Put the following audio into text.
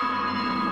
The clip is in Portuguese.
Música